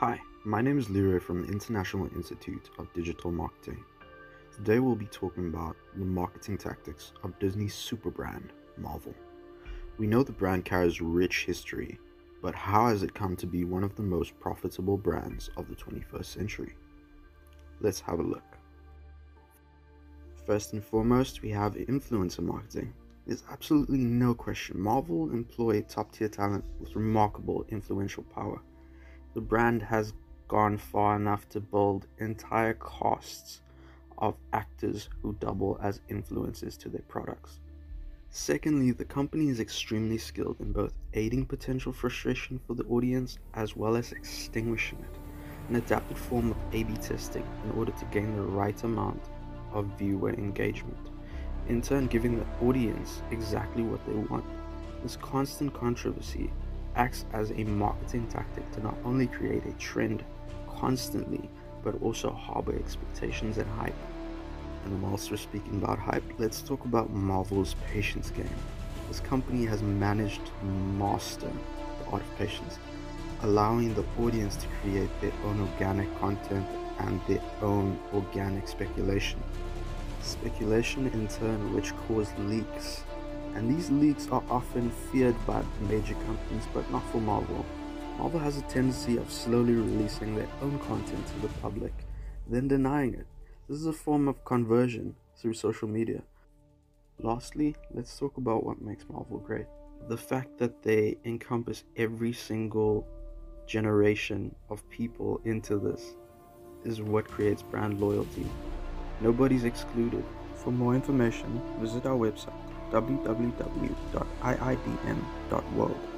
Hi, my name is Leroy from the International Institute of Digital Marketing. Today we'll be talking about the marketing tactics of Disney's super brand, Marvel. We know the brand carries rich history, but how has it come to be one of the most profitable brands of the 21st century? Let's have a look. First and foremost, we have influencer marketing. There's absolutely no question Marvel employ top tier talent with remarkable influential power. The brand has gone far enough to build entire casts of actors who double as influencers to their products. Secondly, the company is extremely skilled in both aiding potential frustration for the audience as well as extinguishing it, an adapted form of A B testing in order to gain the right amount of viewer engagement in turn giving the audience exactly what they want. This constant controversy acts as a marketing tactic to not only create a trend constantly, but also harbor expectations and hype. And whilst we're speaking about hype, let's talk about Marvel's patience game. This company has managed to master the art of patience, allowing the audience to create their own organic content and their own organic speculation speculation in turn which caused leaks. And these leaks are often feared by major companies, but not for Marvel. Marvel has a tendency of slowly releasing their own content to the public, then denying it. This is a form of conversion through social media. Lastly, let's talk about what makes Marvel great. The fact that they encompass every single generation of people into this is what creates brand loyalty Nobody's excluded. For more information, visit our website www.iidm.world.